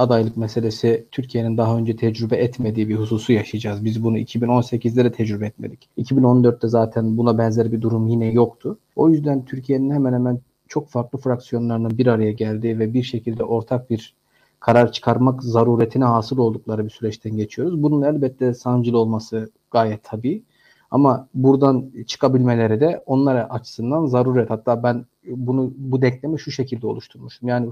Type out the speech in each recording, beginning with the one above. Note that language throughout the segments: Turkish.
adaylık meselesi Türkiye'nin daha önce tecrübe etmediği bir hususu yaşayacağız. Biz bunu 2018'de de tecrübe etmedik. 2014'te zaten buna benzer bir durum yine yoktu. O yüzden Türkiye'nin hemen hemen çok farklı fraksiyonlarının bir araya geldiği ve bir şekilde ortak bir karar çıkarmak zaruretine hasıl oldukları bir süreçten geçiyoruz. Bunun elbette sancılı olması gayet tabii. Ama buradan çıkabilmeleri de onlara açısından zaruret. Hatta ben bunu bu denklemi şu şekilde oluşturmuştum. Yani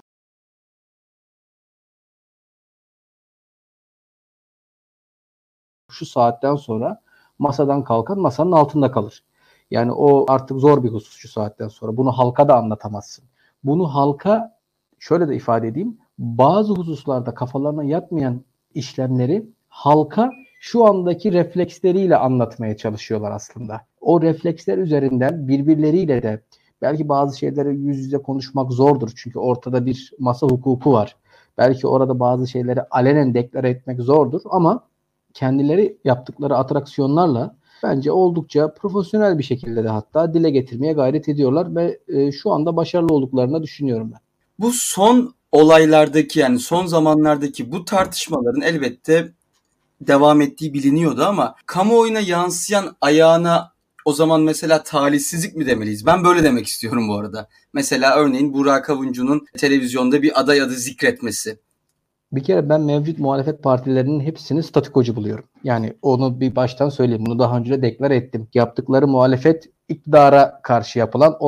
şu saatten sonra masadan kalkan masanın altında kalır. Yani o artık zor bir husus şu saatten sonra. Bunu halka da anlatamazsın. Bunu halka şöyle de ifade edeyim. Bazı hususlarda kafalarına yatmayan işlemleri halka şu andaki refleksleriyle anlatmaya çalışıyorlar aslında. O refleksler üzerinden birbirleriyle de belki bazı şeyleri yüz yüze konuşmak zordur. Çünkü ortada bir masa hukuku var. Belki orada bazı şeyleri alenen deklare etmek zordur ama kendileri yaptıkları atraksiyonlarla bence oldukça profesyonel bir şekilde de hatta dile getirmeye gayret ediyorlar ve e, şu anda başarılı olduklarını düşünüyorum ben. Bu son olaylardaki yani son zamanlardaki bu tartışmaların elbette devam ettiği biliniyordu ama kamuoyuna yansıyan ayağına o zaman mesela talihsizlik mi demeliyiz? Ben böyle demek istiyorum bu arada. Mesela örneğin Burak Avuncu'nun televizyonda bir aday adı zikretmesi. Bir kere ben mevcut muhalefet partilerinin hepsini statikocu buluyorum. Yani onu bir baştan söyleyeyim. Bunu daha önce de deklar ettim. Yaptıkları muhalefet iktidara karşı yapılan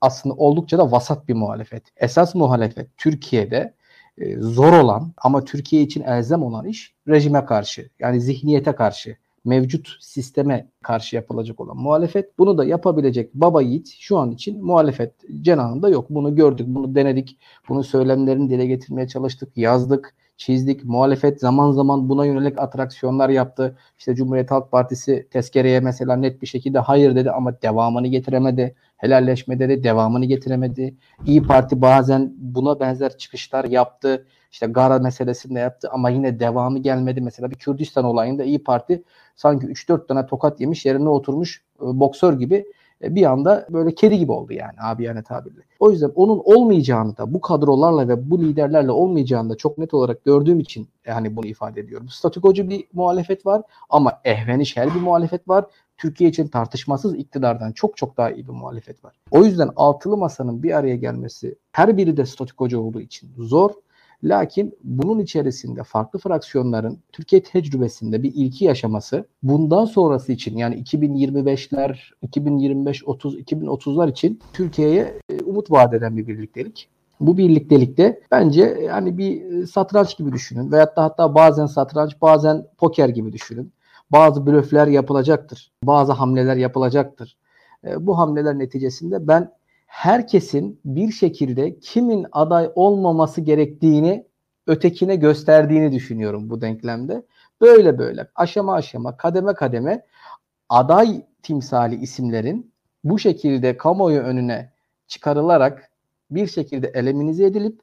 aslında oldukça da vasat bir muhalefet. Esas muhalefet Türkiye'de e, zor olan ama Türkiye için elzem olan iş rejime karşı yani zihniyete karşı mevcut sisteme karşı yapılacak olan muhalefet. Bunu da yapabilecek baba yiğit şu an için muhalefet cenahında yok. Bunu gördük, bunu denedik. Bunu söylemlerini dile getirmeye çalıştık, yazdık çizdik. Muhalefet zaman zaman buna yönelik atraksiyonlar yaptı. İşte Cumhuriyet Halk Partisi tezkereye mesela net bir şekilde hayır dedi ama devamını getiremedi. Helalleşmede de devamını getiremedi. İyi Parti bazen buna benzer çıkışlar yaptı. İşte Gara meselesinde yaptı ama yine devamı gelmedi. Mesela bir Kürdistan olayında İyi Parti sanki 3-4 tane tokat yemiş yerine oturmuş e, boksör gibi bir anda böyle kedi gibi oldu yani abi yani tabirle. O yüzden onun olmayacağını da bu kadrolarla ve bu liderlerle olmayacağını da çok net olarak gördüğüm için yani bunu ifade ediyorum. Statikocu bir muhalefet var ama ehvenişel bir muhalefet var. Türkiye için tartışmasız iktidardan çok çok daha iyi bir muhalefet var. O yüzden altılı masanın bir araya gelmesi her biri de statikocu olduğu için zor. Lakin bunun içerisinde farklı fraksiyonların Türkiye tecrübesinde bir ilki yaşaması bundan sonrası için yani 2025'ler, 2025, 30, 2030'lar için Türkiye'ye e, umut vaat eden bir birliktelik. Bu birliktelikte bence yani bir satranç gibi düşünün veyahut da hatta bazen satranç bazen poker gibi düşünün. Bazı blöfler yapılacaktır. Bazı hamleler yapılacaktır. E, bu hamleler neticesinde ben herkesin bir şekilde kimin aday olmaması gerektiğini ötekine gösterdiğini düşünüyorum bu denklemde. Böyle böyle aşama aşama kademe kademe aday timsali isimlerin bu şekilde kamuoyu önüne çıkarılarak bir şekilde eleminize edilip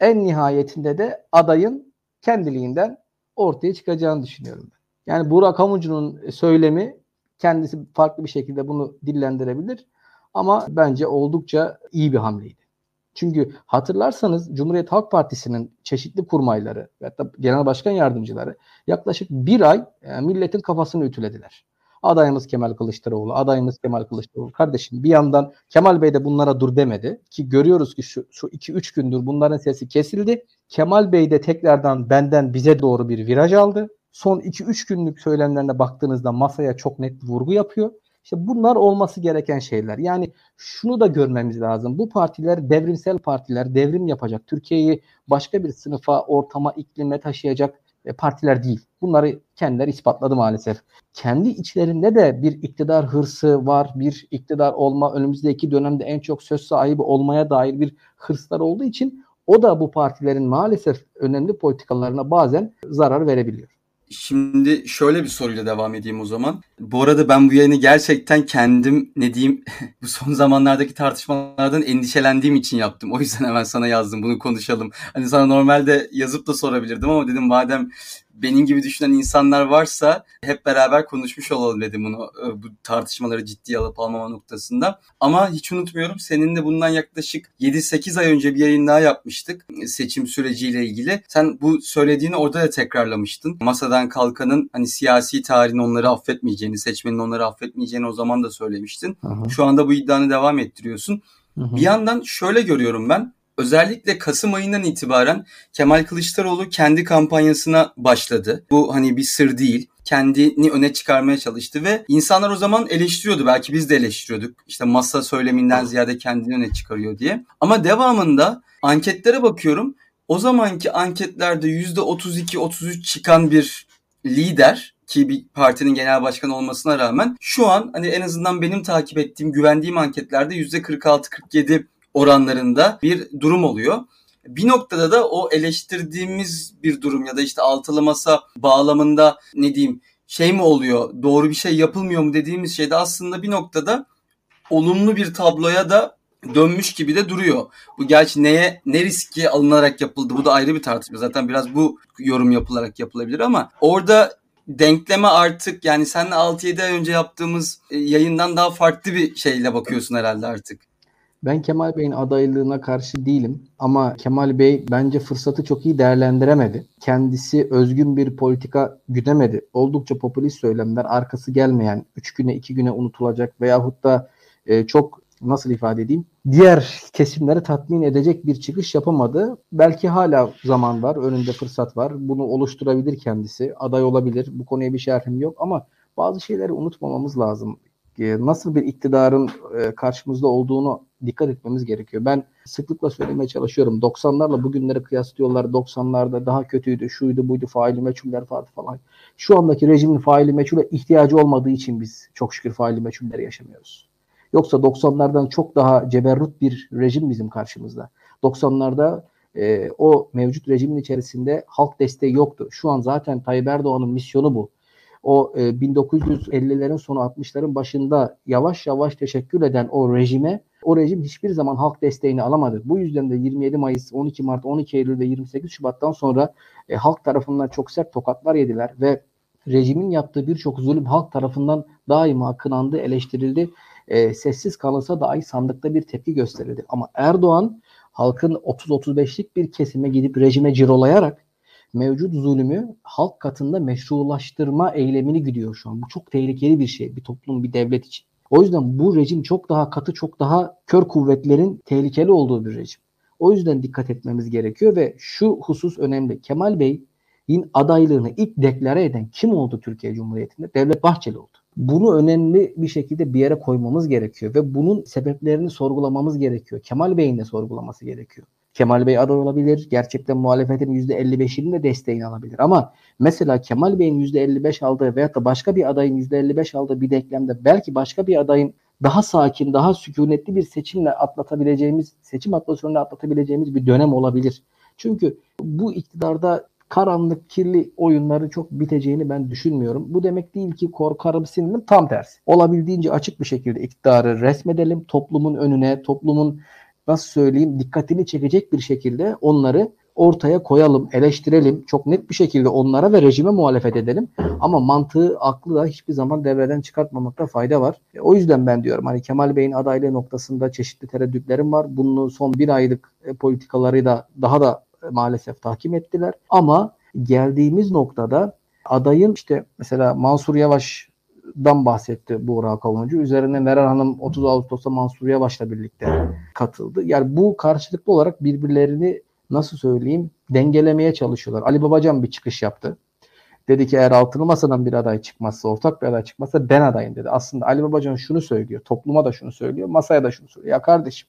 en nihayetinde de adayın kendiliğinden ortaya çıkacağını düşünüyorum. Yani Burak Hamucu'nun söylemi kendisi farklı bir şekilde bunu dillendirebilir. Ama bence oldukça iyi bir hamleydi. Çünkü hatırlarsanız Cumhuriyet Halk Partisi'nin çeşitli kurmayları ve hatta genel başkan yardımcıları yaklaşık bir ay e, milletin kafasını ütülediler. Adayımız Kemal Kılıçdaroğlu, adayımız Kemal Kılıçdaroğlu. Kardeşim bir yandan Kemal Bey de bunlara dur demedi ki görüyoruz ki şu, şu iki üç gündür bunların sesi kesildi. Kemal Bey de tekrardan benden bize doğru bir viraj aldı. Son 2-3 günlük söylemlerine baktığınızda masaya çok net vurgu yapıyor. İşte bunlar olması gereken şeyler. Yani şunu da görmemiz lazım. Bu partiler devrimsel partiler, devrim yapacak. Türkiye'yi başka bir sınıfa, ortama, iklime taşıyacak e, partiler değil. Bunları kendileri ispatladı maalesef. Kendi içlerinde de bir iktidar hırsı var. Bir iktidar olma, önümüzdeki dönemde en çok söz sahibi olmaya dair bir hırslar olduğu için o da bu partilerin maalesef önemli politikalarına bazen zarar verebiliyor. Şimdi şöyle bir soruyla devam edeyim o zaman. Bu arada ben bu yayını gerçekten kendim ne diyeyim bu son zamanlardaki tartışmalardan endişelendiğim için yaptım. O yüzden hemen sana yazdım bunu konuşalım. Hani sana normalde yazıp da sorabilirdim ama dedim madem benim gibi düşünen insanlar varsa hep beraber konuşmuş olalım dedim bunu e, bu tartışmaları ciddiye alıp almama noktasında. Ama hiç unutmuyorum seninle bundan yaklaşık 7-8 ay önce bir yayın daha yapmıştık seçim süreciyle ilgili. Sen bu söylediğini orada da tekrarlamıştın. Masadan kalkanın hani siyasi tarihin onları affetmeyeceğini, seçmenin onları affetmeyeceğini o zaman da söylemiştin. Aha. Şu anda bu iddianı devam ettiriyorsun. Hı hı. Bir yandan şöyle görüyorum ben özellikle Kasım ayından itibaren Kemal Kılıçdaroğlu kendi kampanyasına başladı. Bu hani bir sır değil. Kendini öne çıkarmaya çalıştı ve insanlar o zaman eleştiriyordu. Belki biz de eleştiriyorduk. İşte masa söyleminden ziyade kendini öne çıkarıyor diye. Ama devamında anketlere bakıyorum. O zamanki anketlerde %32-33 çıkan bir lider ki bir partinin genel başkanı olmasına rağmen şu an hani en azından benim takip ettiğim, güvendiğim anketlerde %46-47 oranlarında bir durum oluyor. Bir noktada da o eleştirdiğimiz bir durum ya da işte altılı masa bağlamında ne diyeyim şey mi oluyor, doğru bir şey yapılmıyor mu dediğimiz şey de aslında bir noktada olumlu bir tabloya da dönmüş gibi de duruyor. Bu gerçi neye ne riski alınarak yapıldı bu da ayrı bir tartışma. Zaten biraz bu yorum yapılarak yapılabilir ama orada denkleme artık yani seninle 6-7 ay önce yaptığımız e, yayından daha farklı bir şeyle bakıyorsun herhalde artık. Ben Kemal Bey'in adaylığına karşı değilim ama Kemal Bey bence fırsatı çok iyi değerlendiremedi. Kendisi özgün bir politika güdemedi. Oldukça popülist söylemler, arkası gelmeyen, 3 güne 2 güne unutulacak veyahut da e, çok nasıl ifade edeyim diğer kesimleri tatmin edecek bir çıkış yapamadı. Belki hala zaman var, önünde fırsat var. Bunu oluşturabilir kendisi, aday olabilir. Bu konuya bir şerhim yok ama bazı şeyleri unutmamamız lazım. E, nasıl bir iktidarın e, karşımızda olduğunu dikkat etmemiz gerekiyor. Ben sıklıkla söylemeye çalışıyorum. 90'larla bugünleri kıyaslıyorlar. 90'larda daha kötüydü, şuydu buydu, faili meçhuller vardı falan. Şu andaki rejimin faili meçhule ihtiyacı olmadığı için biz çok şükür faili meçhulleri yaşamıyoruz. Yoksa 90'lardan çok daha ceberrut bir rejim bizim karşımızda. 90'larda e, o mevcut rejimin içerisinde halk desteği yoktu. Şu an zaten Tayyip Erdoğan'ın misyonu bu o e, 1950'lerin sonu 60'ların başında yavaş yavaş teşekkür eden o rejime o rejim hiçbir zaman halk desteğini alamadı. Bu yüzden de 27 Mayıs, 12 Mart, 12 Eylül ve 28 Şubat'tan sonra e, halk tarafından çok sert tokatlar yediler ve rejimin yaptığı birçok zulüm halk tarafından daima kınandı, eleştirildi. E, sessiz kalınsa dahi sandıkta bir tepki gösterildi. Ama Erdoğan halkın 30-35'lik bir kesime gidip rejime cirolayarak mevcut zulümü halk katında meşrulaştırma eylemini gidiyor şu an. Bu çok tehlikeli bir şey bir toplum, bir devlet için. O yüzden bu rejim çok daha katı, çok daha kör kuvvetlerin tehlikeli olduğu bir rejim. O yüzden dikkat etmemiz gerekiyor ve şu husus önemli. Kemal Bey'in adaylığını ilk deklare eden kim oldu Türkiye Cumhuriyeti'nde? Devlet Bahçeli oldu. Bunu önemli bir şekilde bir yere koymamız gerekiyor ve bunun sebeplerini sorgulamamız gerekiyor. Kemal Bey'in de sorgulaması gerekiyor. Kemal Bey aday olabilir. Gerçekten muhalefetin %55'inin de desteğini alabilir. Ama mesela Kemal Bey'in %55 aldığı veyahut da başka bir adayın %55 aldığı bir denklemde belki başka bir adayın daha sakin, daha sükunetli bir seçimle atlatabileceğimiz, seçim atmosferini atlatabileceğimiz bir dönem olabilir. Çünkü bu iktidarda karanlık, kirli oyunları çok biteceğini ben düşünmüyorum. Bu demek değil ki korkarım sinirim tam tersi. Olabildiğince açık bir şekilde iktidarı resmedelim. Toplumun önüne, toplumun nasıl söyleyeyim dikkatini çekecek bir şekilde onları ortaya koyalım, eleştirelim. Çok net bir şekilde onlara ve rejime muhalefet edelim. Ama mantığı, aklı da hiçbir zaman devreden çıkartmamakta fayda var. E, o yüzden ben diyorum hani Kemal Bey'in adaylığı noktasında çeşitli tereddütlerim var. Bunun son bir aylık e, politikaları da daha da e, maalesef tahkim ettiler. Ama geldiğimiz noktada adayın işte mesela Mansur Yavaş dan bahsetti Buğra Kavuncu. Üzerine Meral Hanım 30 Ağustos'ta Mansur Yavaş'la birlikte katıldı. Yani bu karşılıklı olarak birbirlerini nasıl söyleyeyim dengelemeye çalışıyorlar. Ali Babacan bir çıkış yaptı. Dedi ki eğer altılı masadan bir aday çıkmazsa, ortak bir aday çıkmazsa ben adayım dedi. Aslında Ali Babacan şunu söylüyor, topluma da şunu söylüyor, masaya da şunu söylüyor. Ya kardeşim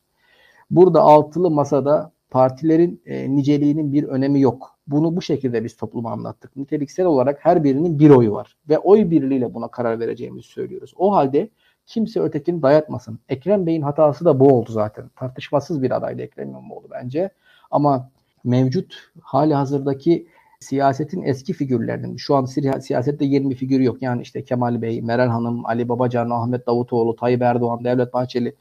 burada altılı masada partilerin e, niceliğinin bir önemi yok. Bunu bu şekilde biz topluma anlattık. Niteliksel olarak her birinin bir oyu var. Ve oy birliğiyle buna karar vereceğimizi söylüyoruz. O halde kimse ötekini dayatmasın. Ekrem Bey'in hatası da bu oldu zaten. Tartışmasız bir adaydı Ekrem İmamoğlu bence. Ama mevcut hali hazırdaki siyasetin eski figürlerinin şu an siyasette yeni bir figür yok. Yani işte Kemal Bey, Meral Hanım, Ali Babacan, Ahmet Davutoğlu, Tayyip Erdoğan, Devlet Bahçeli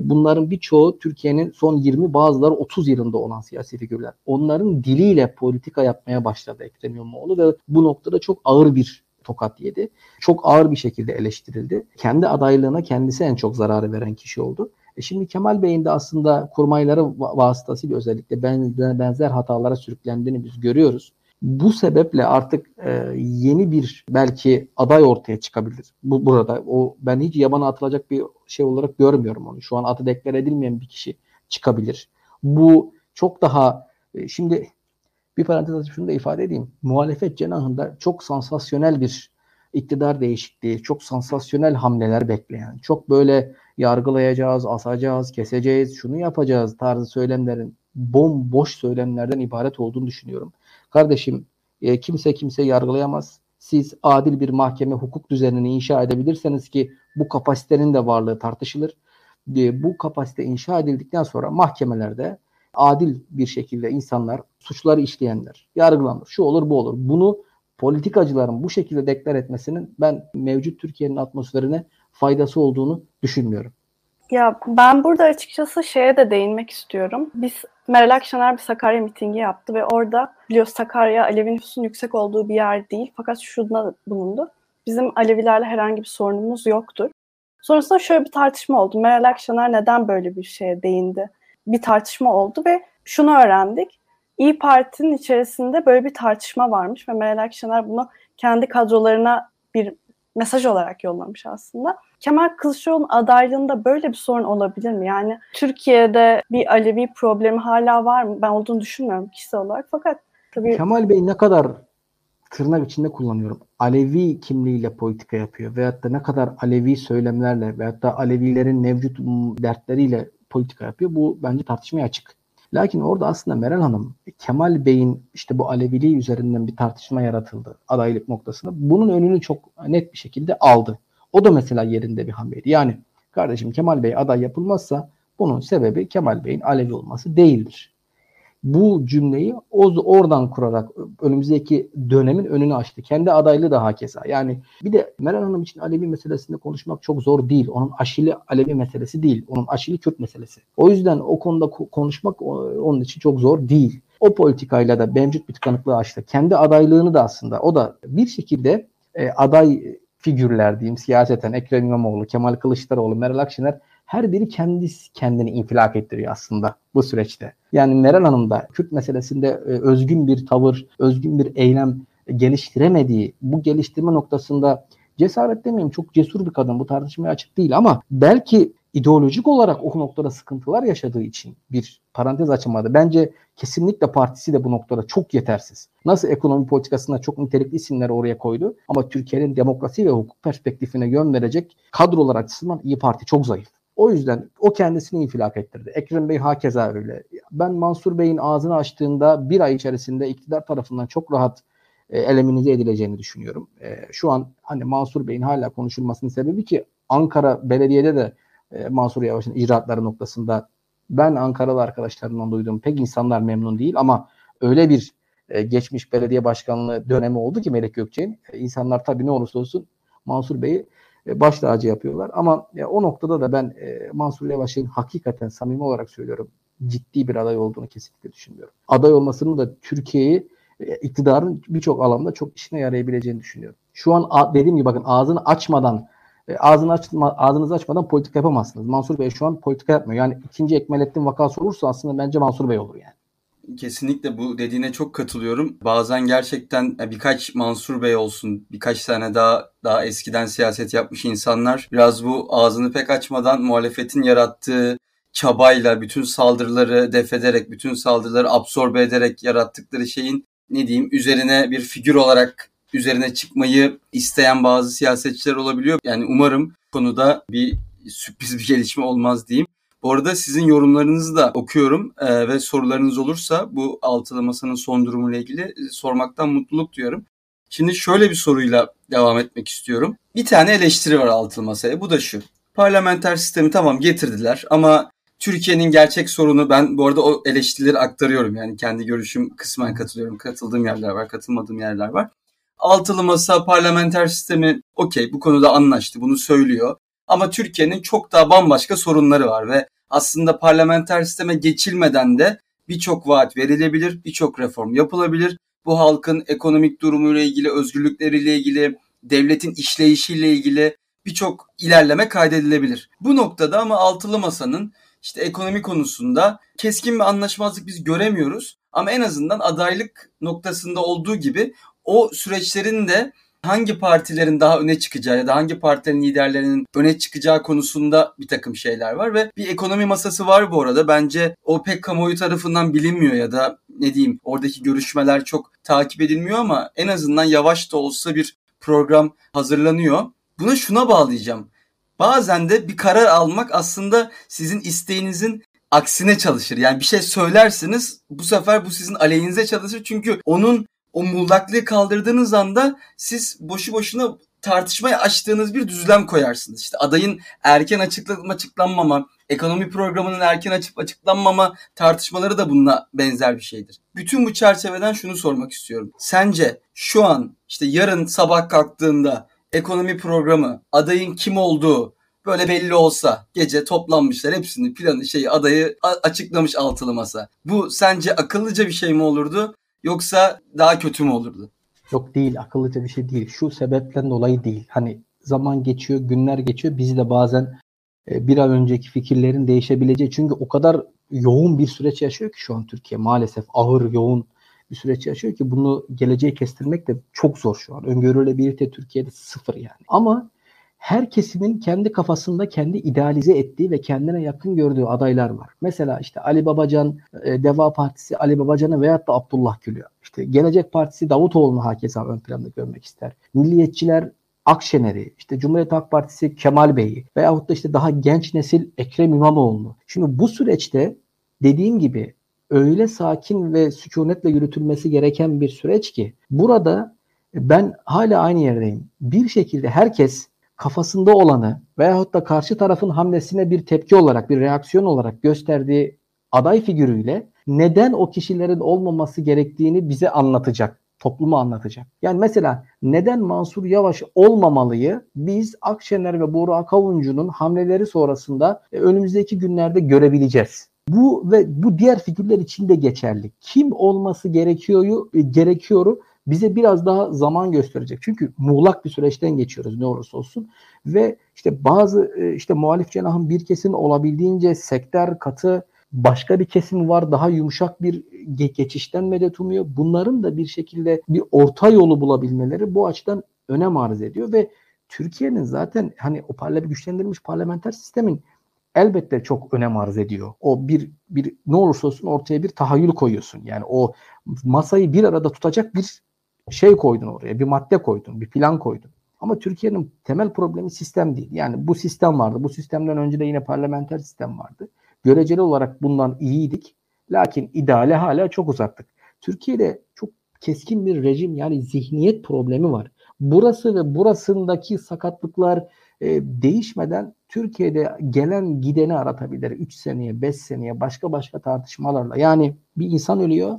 bunların birçoğu Türkiye'nin son 20 bazıları 30 yılında olan siyasi figürler. Onların diliyle politika yapmaya başladı Ekrem İmamoğlu ve bu noktada çok ağır bir tokat yedi. Çok ağır bir şekilde eleştirildi. Kendi adaylığına kendisi en çok zararı veren kişi oldu. E şimdi Kemal Bey'in de aslında kurmayları vasıtasıyla özellikle benzer, benzer hatalara sürüklendiğini biz görüyoruz. Bu sebeple artık e, yeni bir belki aday ortaya çıkabilir. Bu burada o ben hiç yabana atılacak bir şey olarak görmüyorum onu. Şu an adı deklar edilmeyen bir kişi çıkabilir. Bu çok daha e, şimdi bir parantez açıp şunu da ifade edeyim. Muhalefet cenahında çok sansasyonel bir iktidar değişikliği, çok sansasyonel hamleler bekleyen, çok böyle yargılayacağız, asacağız, keseceğiz, şunu yapacağız tarzı söylemlerin bomboş söylemlerden ibaret olduğunu düşünüyorum. Kardeşim e, kimse kimse yargılayamaz. Siz adil bir mahkeme hukuk düzenini inşa edebilirseniz ki bu kapasitenin de varlığı tartışılır. E, bu kapasite inşa edildikten sonra mahkemelerde adil bir şekilde insanlar, suçları işleyenler yargılanır. Şu olur bu olur. Bunu politikacıların bu şekilde deklar etmesinin ben mevcut Türkiye'nin atmosferine faydası olduğunu düşünmüyorum. Ya ben burada açıkçası şeye de değinmek istiyorum. Biz Meral Akşener bir Sakarya mitingi yaptı ve orada biliyoruz Sakarya Alevi nüfusun yüksek olduğu bir yer değil. Fakat şuna bulundu. Bizim Alevilerle herhangi bir sorunumuz yoktur. Sonrasında şöyle bir tartışma oldu. Meral Akşener neden böyle bir şeye değindi? Bir tartışma oldu ve şunu öğrendik. İyi Parti'nin içerisinde böyle bir tartışma varmış ve Meral Akşener bunu kendi kadrolarına bir mesaj olarak yollamış aslında. Kemal Kılıçdaroğlu'nun adaylığında böyle bir sorun olabilir mi? Yani Türkiye'de bir Alevi problemi hala var mı? Ben olduğunu düşünmüyorum kişisel olarak fakat tabii... Kemal Bey ne kadar tırnak içinde kullanıyorum. Alevi kimliğiyle politika yapıyor veyahut da ne kadar Alevi söylemlerle veyahut da Alevilerin mevcut dertleriyle politika yapıyor. Bu bence tartışmaya açık. Lakin orada aslında Meral Hanım Kemal Bey'in işte bu Aleviliği üzerinden bir tartışma yaratıldı adaylık noktasında. Bunun önünü çok net bir şekilde aldı. O da mesela yerinde bir hamleydi. Yani kardeşim Kemal Bey aday yapılmazsa bunun sebebi Kemal Bey'in Alevi olması değildir bu cümleyi oradan kurarak önümüzdeki dönemin önünü açtı. Kendi adaylığı da hakeza. Yani bir de Meral Hanım için Alevi meselesinde konuşmak çok zor değil. Onun aşili Alevi meselesi değil. Onun aşili Kürt meselesi. O yüzden o konuda konuşmak onun için çok zor değil. O politikayla da mevcut bir tıkanıklığı açtı. Kendi adaylığını da aslında o da bir şekilde e, aday figürler diyeyim siyaseten Ekrem İmamoğlu, Kemal Kılıçdaroğlu, Meral Akşener her biri kendisi kendini infilak ettiriyor aslında bu süreçte. Yani Meral Hanım da Kürt meselesinde e, özgün bir tavır, özgün bir eylem geliştiremediği bu geliştirme noktasında cesaret demeyeyim çok cesur bir kadın bu tartışmaya açık değil ama belki ideolojik olarak o noktada sıkıntılar yaşadığı için bir parantez açılmadı. Bence kesinlikle partisi de bu noktada çok yetersiz. Nasıl ekonomi politikasında çok nitelikli isimler oraya koydu ama Türkiye'nin demokrasi ve hukuk perspektifine yön verecek kadrolar açısından İyi Parti çok zayıf. O yüzden o kendisini infilak ettirdi. Ekrem Bey hakeza öyle. Ben Mansur Bey'in ağzını açtığında bir ay içerisinde iktidar tarafından çok rahat e, eleminize edileceğini düşünüyorum. E, şu an hani Mansur Bey'in hala konuşulmasının sebebi ki Ankara Belediye'de de e, Mansur Yavaş'ın icraatları noktasında ben Ankaralı arkadaşlarımdan duyduğum pek insanlar memnun değil ama öyle bir e, geçmiş belediye başkanlığı dönemi oldu ki Melek Gökçe'nin. E, insanlar tabii ne olursa olsun Mansur Bey'i e, baş tacı yapıyorlar. Ama o noktada da ben Mansur Yavaş'ın hakikaten samimi olarak söylüyorum ciddi bir aday olduğunu kesinlikle düşünmüyorum. Aday olmasının da Türkiye'yi iktidarın birçok alanda çok işine yarayabileceğini düşünüyorum. Şu an dediğim gibi bakın ağzını açmadan ağzını açma, ağzınızı açmadan politika yapamazsınız. Mansur Bey şu an politika yapmıyor. Yani ikinci Ekmelettin vakası olursa aslında bence Mansur Bey olur yani. Kesinlikle bu dediğine çok katılıyorum. Bazen gerçekten e, birkaç Mansur Bey olsun, birkaç tane daha daha eskiden siyaset yapmış insanlar biraz bu ağzını pek açmadan muhalefetin yarattığı çabayla bütün saldırıları def ederek, bütün saldırıları absorbe ederek yarattıkları şeyin ne diyeyim üzerine bir figür olarak üzerine çıkmayı isteyen bazı siyasetçiler olabiliyor. Yani umarım konuda bir sürpriz bir gelişme olmaz diyeyim. Bu arada sizin yorumlarınızı da okuyorum e, ve sorularınız olursa bu altılı masanın son durumuyla ilgili sormaktan mutluluk duyuyorum. Şimdi şöyle bir soruyla devam etmek istiyorum. Bir tane eleştiri var altılı masaya. Bu da şu. Parlamenter sistemi tamam getirdiler ama Türkiye'nin gerçek sorunu ben bu arada o eleştirileri aktarıyorum. Yani kendi görüşüm kısmen katılıyorum. Katıldığım yerler var, katılmadığım yerler var. Altılı masa parlamenter sistemi okey bu konuda anlaştı. Bunu söylüyor. Ama Türkiye'nin çok daha bambaşka sorunları var ve aslında parlamenter sisteme geçilmeden de birçok vaat verilebilir, birçok reform yapılabilir. Bu halkın ekonomik durumuyla ilgili, özgürlükleriyle ilgili, devletin işleyişiyle ilgili birçok ilerleme kaydedilebilir. Bu noktada ama altılı masanın işte ekonomi konusunda keskin bir anlaşmazlık biz göremiyoruz. Ama en azından adaylık noktasında olduğu gibi o süreçlerin de hangi partilerin daha öne çıkacağı ya da hangi partilerin liderlerinin öne çıkacağı konusunda bir takım şeyler var ve bir ekonomi masası var bu arada. Bence o pek kamuoyu tarafından bilinmiyor ya da ne diyeyim oradaki görüşmeler çok takip edilmiyor ama en azından yavaş da olsa bir program hazırlanıyor. Buna şuna bağlayacağım. Bazen de bir karar almak aslında sizin isteğinizin aksine çalışır. Yani bir şey söylersiniz bu sefer bu sizin aleyhinize çalışır. Çünkü onun o muğlaklığı kaldırdığınız anda siz boşu boşuna tartışmaya açtığınız bir düzlem koyarsınız. İşte adayın erken açıklanma açıklanmama, ekonomi programının erken açıp açıklanmama tartışmaları da bununla benzer bir şeydir. Bütün bu çerçeveden şunu sormak istiyorum. Sence şu an işte yarın sabah kalktığında ekonomi programı, adayın kim olduğu böyle belli olsa gece toplanmışlar hepsini planı şeyi adayı açıklamış altılı masa. Bu sence akıllıca bir şey mi olurdu yoksa daha kötü mü olurdu? Yok değil akıllıca bir şey değil. Şu sebepten dolayı değil. Hani zaman geçiyor, günler geçiyor. Bizi de bazen e, bir an önceki fikirlerin değişebileceği çünkü o kadar yoğun bir süreç yaşıyor ki şu an Türkiye maalesef ağır yoğun bir süreç yaşıyor ki bunu geleceğe kestirmek de çok zor şu an. Öngörülebilirte Türkiye'de sıfır yani. Ama her kesimin kendi kafasında kendi idealize ettiği ve kendine yakın gördüğü adaylar var. Mesela işte Ali Babacan, e, Deva Partisi Ali Babacan'ı veyahut da Abdullah Gül'ü. İşte Gelecek Partisi Davutoğlu'nu hakeza ön planda görmek ister. Milliyetçiler Akşener'i, işte Cumhuriyet Halk Partisi Kemal Bey'i veyahut da işte daha genç nesil Ekrem İmamoğlu'nu. Şimdi bu süreçte dediğim gibi öyle sakin ve sükunetle yürütülmesi gereken bir süreç ki burada ben hala aynı yerdeyim. Bir şekilde herkes kafasında olanı veyahut da karşı tarafın hamlesine bir tepki olarak, bir reaksiyon olarak gösterdiği aday figürüyle neden o kişilerin olmaması gerektiğini bize anlatacak, topluma anlatacak. Yani mesela neden Mansur Yavaş olmamalıyı biz Akşener ve Burak Akavuncu'nun hamleleri sonrasında e, önümüzdeki günlerde görebileceğiz. Bu ve bu diğer figürler için de geçerli. Kim olması gerekiyor e, gerekiyoru bize biraz daha zaman gösterecek. Çünkü muğlak bir süreçten geçiyoruz ne olursa olsun ve işte bazı e, işte muhalif cenahın bir kesim olabildiğince sektör katı başka bir kesim var daha yumuşak bir geçişten medet umuyor. Bunların da bir şekilde bir orta yolu bulabilmeleri bu açıdan önem arz ediyor ve Türkiye'nin zaten hani o parla güçlendirilmiş parlamenter sistemin elbette çok önem arz ediyor. O bir bir ne olursa olsun ortaya bir tahayyül koyuyorsun. Yani o masayı bir arada tutacak bir şey koydun oraya, bir madde koydun, bir plan koydun. Ama Türkiye'nin temel problemi sistem değil. Yani bu sistem vardı. Bu sistemden önce de yine parlamenter sistem vardı. Göreceli olarak bundan iyiydik. Lakin ideale hala çok uzaktık. Türkiye'de çok keskin bir rejim yani zihniyet problemi var. Burası ve burasındaki sakatlıklar e, değişmeden Türkiye'de gelen gideni aratabilir. 3 seneye, 5 seneye başka başka tartışmalarla. Yani bir insan ölüyor.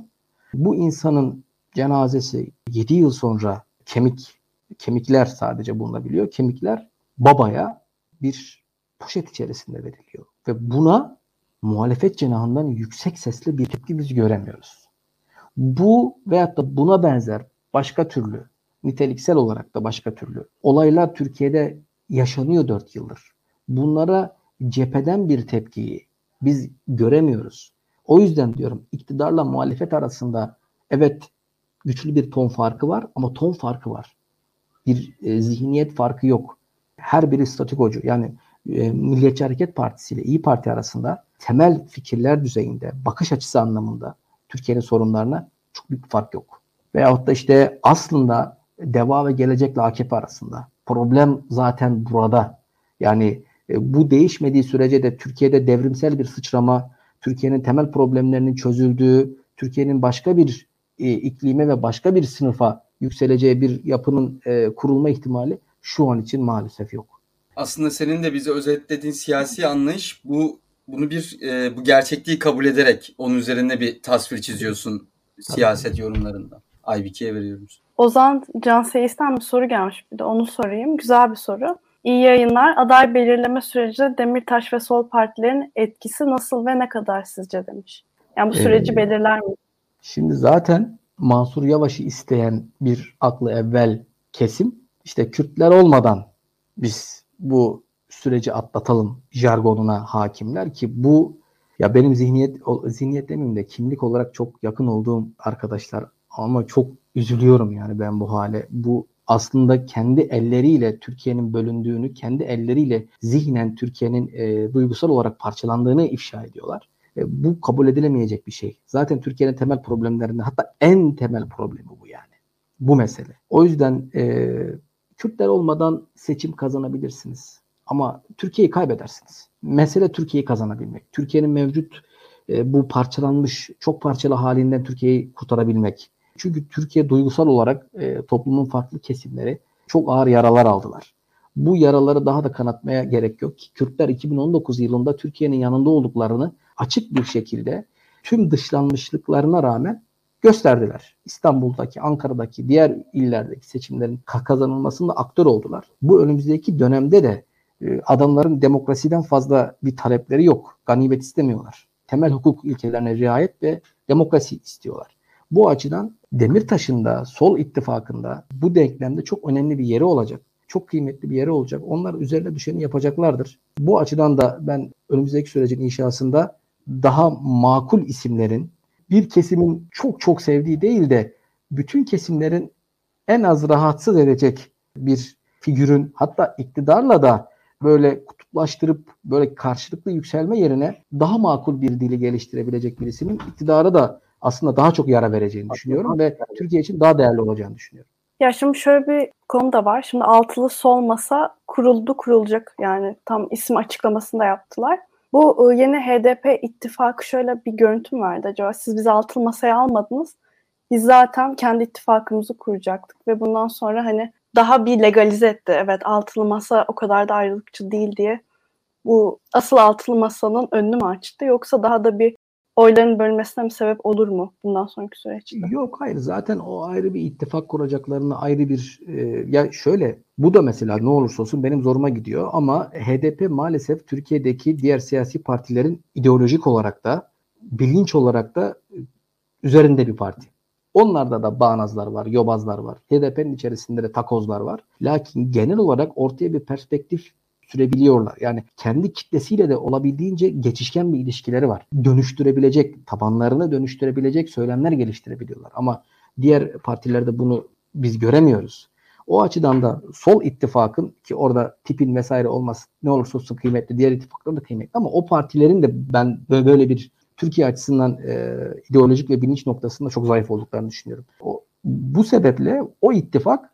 Bu insanın cenazesi 7 yıl sonra kemik kemikler sadece bulunabiliyor. Kemikler babaya bir poşet içerisinde veriliyor. Ve buna muhalefet cenahından yüksek sesli bir tepki biz göremiyoruz. Bu veyahut da buna benzer başka türlü niteliksel olarak da başka türlü olaylar Türkiye'de yaşanıyor 4 yıldır. Bunlara cepheden bir tepkiyi biz göremiyoruz. O yüzden diyorum iktidarla muhalefet arasında evet güçlü bir ton farkı var ama ton farkı var. Bir e, zihniyet farkı yok. Her biri statikocu. Yani e, Milliyetçi Hareket Partisi ile İyi Parti arasında temel fikirler düzeyinde, bakış açısı anlamında Türkiye'nin sorunlarına çok büyük bir fark yok. Veyahut da işte aslında Deva ve Gelecek'le AKP arasında. Problem zaten burada. Yani e, bu değişmediği sürece de Türkiye'de devrimsel bir sıçrama, Türkiye'nin temel problemlerinin çözüldüğü, Türkiye'nin başka bir e, iklime ve başka bir sınıfa yükseleceği bir yapının e, kurulma ihtimali şu an için maalesef yok. Aslında senin de bize özetlediğin siyasi anlayış bu bunu bir e, bu gerçekliği kabul ederek onun üzerine bir tasvir çiziyorsun siyaset Tabii. yorumlarında. Aybike'ye veriyoruz. Ozan Can Seyis'ten bir soru gelmiş bir de onu sorayım. Güzel bir soru. İyi yayınlar. Aday belirleme sürecinde Demirtaş ve Sol partilerin etkisi nasıl ve ne kadar sizce demiş. Yani bu süreci ee, belirler mi? Şimdi zaten Mansur Yavaş'ı isteyen bir aklı evvel kesim işte Kürtler olmadan biz bu süreci atlatalım jargonuna hakimler ki bu ya benim zihniyet zihniyet demeyeyim de kimlik olarak çok yakın olduğum arkadaşlar ama çok üzülüyorum yani ben bu hale. Bu aslında kendi elleriyle Türkiye'nin bölündüğünü, kendi elleriyle zihnen Türkiye'nin e, duygusal olarak parçalandığını ifşa ediyorlar. E, bu kabul edilemeyecek bir şey. Zaten Türkiye'nin temel problemlerinden hatta en temel problemi bu yani. Bu mesele. O yüzden e, Kürtler olmadan seçim kazanabilirsiniz. Ama Türkiye'yi kaybedersiniz. Mesele Türkiye'yi kazanabilmek. Türkiye'nin mevcut e, bu parçalanmış, çok parçalı halinden Türkiye'yi kurtarabilmek. Çünkü Türkiye duygusal olarak e, toplumun farklı kesimleri çok ağır yaralar aldılar. Bu yaraları daha da kanatmaya gerek yok Kürtler 2019 yılında Türkiye'nin yanında olduklarını açık bir şekilde tüm dışlanmışlıklarına rağmen gösterdiler. İstanbul'daki, Ankara'daki, diğer illerdeki seçimlerin kazanılmasında aktör oldular. Bu önümüzdeki dönemde de e, adamların demokrasiden fazla bir talepleri yok. Ganimet istemiyorlar. Temel hukuk ilkelerine riayet ve demokrasi istiyorlar. Bu açıdan Demirtaş'ın da Sol ittifakında bu denklemde çok önemli bir yeri olacak. Çok kıymetli bir yeri olacak. Onlar üzerine düşeni yapacaklardır. Bu açıdan da ben önümüzdeki sürecin inşasında daha makul isimlerin bir kesimin çok çok sevdiği değil de bütün kesimlerin en az rahatsız edecek bir figürün hatta iktidarla da böyle kutuplaştırıp böyle karşılıklı yükselme yerine daha makul bir dili geliştirebilecek birisinin iktidara da aslında daha çok yara vereceğini düşünüyorum ve Türkiye için daha değerli olacağını düşünüyorum. Ya şimdi şöyle bir konu da var. Şimdi altılı sol masa kuruldu kurulacak yani tam isim açıklamasını da yaptılar. Bu ıı, yeni HDP ittifakı şöyle bir görüntüm vardı acaba. Siz bizi altılı masaya almadınız. Biz zaten kendi ittifakımızı kuracaktık ve bundan sonra hani daha bir legalize etti. Evet altılı masa o kadar da ayrılıkçı değil diye. Bu asıl altılı masanın önünü mü açtı yoksa daha da bir oyların bölmesine mi sebep olur mu bundan sonraki süreçte? Yok hayır zaten o ayrı bir ittifak kuracaklarını ayrı bir e, ya şöyle bu da mesela ne olursa olsun benim zoruma gidiyor ama HDP maalesef Türkiye'deki diğer siyasi partilerin ideolojik olarak da bilinç olarak da üzerinde bir parti. Onlarda da bağnazlar var, yobazlar var. HDP'nin içerisinde de takozlar var. Lakin genel olarak ortaya bir perspektif sürebiliyorlar. Yani kendi kitlesiyle de olabildiğince geçişken bir ilişkileri var. Dönüştürebilecek, tabanlarını dönüştürebilecek söylemler geliştirebiliyorlar. Ama diğer partilerde bunu biz göremiyoruz. O açıdan da sol ittifakın ki orada tipin vesaire olmaz ne olursa olsun kıymetli, diğer ittifaklar da kıymetli ama o partilerin de ben böyle bir Türkiye açısından e, ideolojik ve bilinç noktasında çok zayıf olduklarını düşünüyorum. O, bu sebeple o ittifak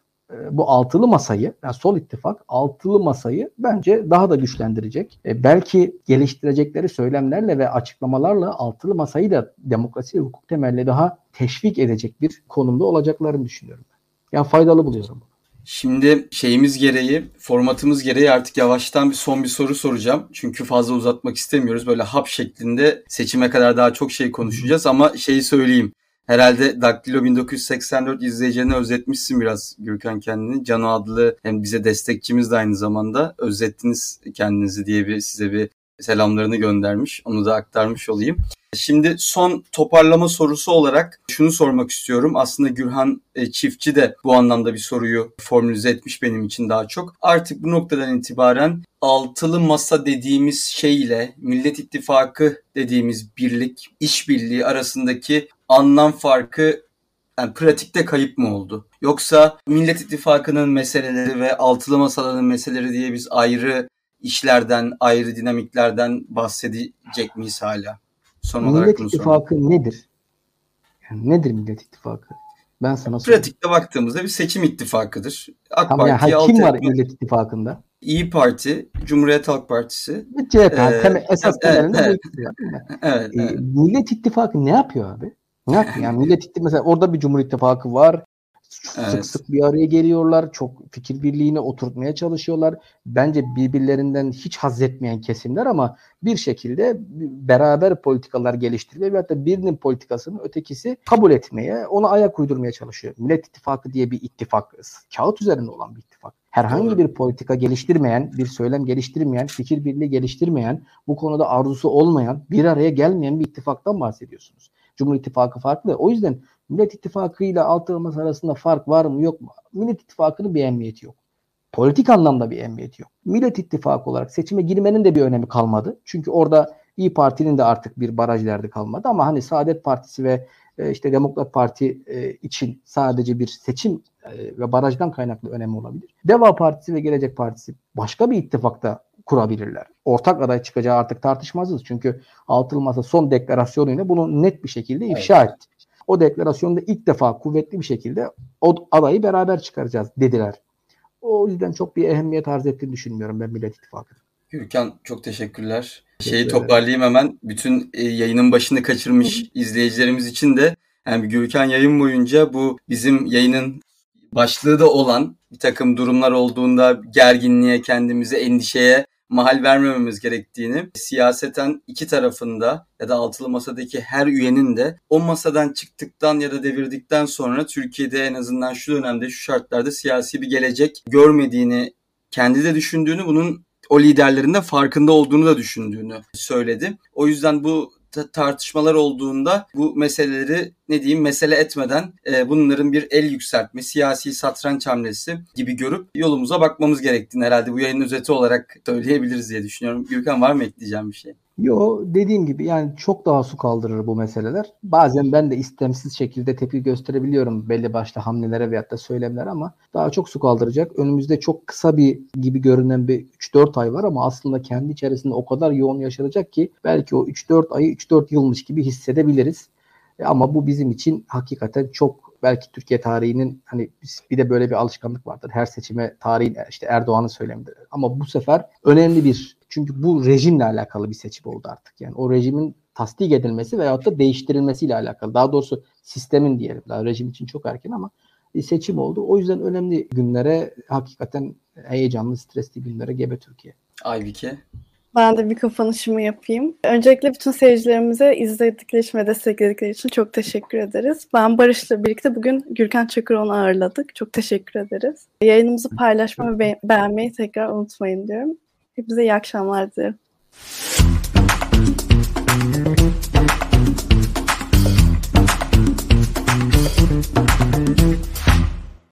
bu altılı masayı, yani sol ittifak altılı masayı bence daha da güçlendirecek. E, belki geliştirecekleri söylemlerle ve açıklamalarla altılı masayı da demokrasi ve hukuk temelli daha teşvik edecek bir konumda olacaklarını düşünüyorum. Yani faydalı buluyorum. Şimdi şeyimiz gereği, formatımız gereği artık yavaştan bir son bir soru soracağım. Çünkü fazla uzatmak istemiyoruz. Böyle hap şeklinde seçime kadar daha çok şey konuşacağız ama şeyi söyleyeyim. Herhalde Daktilo 1984 izleyicilerine özetmişsin biraz Gürkan kendini. Cano adlı hem bize destekçimiz de aynı zamanda özettiniz kendinizi diye bir size bir selamlarını göndermiş. Onu da aktarmış olayım. Şimdi son toparlama sorusu olarak şunu sormak istiyorum. Aslında Gürhan e, Çiftçi de bu anlamda bir soruyu formülize etmiş benim için daha çok. Artık bu noktadan itibaren altılı masa dediğimiz şeyle Millet İttifakı dediğimiz birlik, işbirliği arasındaki anlam farkı yani pratikte kayıp mı oldu? Yoksa Millet İttifakı'nın meseleleri ve altılı masaların meseleleri diye biz ayrı işlerden, ayrı dinamiklerden bahsedecek miyiz hala? Son Millet olarak İttifakı sorayım. nedir? Yani nedir Millet İttifakı? Ben sana sorayım. Pratikte baktığımızda bir seçim ittifakıdır. AK tamam, Parti yani, kim var. Millet İttifakı'nda? İyi Parti, Cumhuriyet Halk Partisi. CHP, ee, temel, esas evet, temelinde evet, evet, evet, evet. Millet İttifakı ne yapıyor abi? Ne yapıyor? Yani Millet İttifakı mesela orada bir Cumhur İttifakı var. Sık Evet. sık bir araya geliyorlar. Çok fikir birliğine oturtmaya çalışıyorlar. Bence birbirlerinden hiç haz etmeyen kesimler ama bir şekilde beraber politikalar geliştirmeye ve hatta birinin politikasını ötekisi kabul etmeye, ona ayak uydurmaya çalışıyor. Millet İttifakı diye bir ittifak, kağıt üzerinde olan bir ittifak. Herhangi bir politika geliştirmeyen, bir söylem geliştirmeyen, fikir birliği geliştirmeyen, bu konuda arzusu olmayan, bir araya gelmeyen bir ittifaktan bahsediyorsunuz. Cumhur İttifakı farklı. O yüzden Millet İttifakı ile altılı arasında fark var mı yok mu? Millet İttifakı'nın bir emniyeti yok. Politik anlamda bir emniyeti yok. Millet İttifakı olarak seçime girmenin de bir önemi kalmadı. Çünkü orada İyi Parti'nin de artık bir baraj derdi kalmadı ama hani Saadet Partisi ve e, işte Demokrat Parti e, için sadece bir seçim e, ve barajdan kaynaklı önemi olabilir. Deva Partisi ve Gelecek Partisi başka bir ittifakta kurabilirler. Ortak aday çıkacağı artık tartışmasız. Çünkü altılı masa son deklarasyonuyla bunu net bir şekilde ifşa etti. O deklarasyonda ilk defa kuvvetli bir şekilde o adayı beraber çıkaracağız dediler. O yüzden çok bir ehemmiyet arz ettiğini düşünmüyorum ben Millet İttifakı. Gürkan çok teşekkürler. Teşekkür Şeyi toparlayayım hemen. Bütün e, yayının başını kaçırmış izleyicilerimiz için de yani Gürkan yayın boyunca bu bizim yayının başlığı da olan bir takım durumlar olduğunda gerginliğe, kendimize, endişeye mahal vermememiz gerektiğini siyaseten iki tarafında ya da altılı masadaki her üyenin de o masadan çıktıktan ya da devirdikten sonra Türkiye'de en azından şu dönemde şu şartlarda siyasi bir gelecek görmediğini kendi de düşündüğünü bunun o liderlerin de farkında olduğunu da düşündüğünü söyledi. O yüzden bu tartışmalar olduğunda bu meseleleri ne diyeyim mesele etmeden e, bunların bir el yükseltme, siyasi satranç hamlesi gibi görüp yolumuza bakmamız gerektiğini herhalde bu yayının özeti olarak söyleyebiliriz diye düşünüyorum. Gürkan var mı ekleyeceğim bir şey? Yo dediğim gibi yani çok daha su kaldırır bu meseleler. Bazen ben de istemsiz şekilde tepki gösterebiliyorum belli başlı hamlelere veyahut da söylemlere ama daha çok su kaldıracak. Önümüzde çok kısa bir gibi görünen bir 3-4 ay var ama aslında kendi içerisinde o kadar yoğun yaşanacak ki belki o 3-4 ayı 3-4 yılmış gibi hissedebiliriz. E Ama bu bizim için hakikaten çok belki Türkiye tarihinin hani bir de böyle bir alışkanlık vardır. Her seçime tarihin işte Erdoğan'ın söylemidir. Ama bu sefer önemli bir çünkü bu rejimle alakalı bir seçim oldu artık. Yani o rejimin tasdik edilmesi veyahut da değiştirilmesiyle alakalı. Daha doğrusu sistemin diyelim. Daha rejim için çok erken ama bir seçim oldu. O yüzden önemli günlere hakikaten heyecanlı, stresli günlere gebe Türkiye. Aybike. Ben de bir kapanışımı yapayım. Öncelikle bütün seyircilerimize izledikleri için ve destekledikleri için çok teşekkür ederiz. Ben Barış'la birlikte bugün Gürkan Çakıroğlu'nu ağırladık. Çok teşekkür ederiz. Yayınımızı paylaşmayı ve be- beğenmeyi tekrar unutmayın diyorum. Hepinize iyi akşamlar dilerim.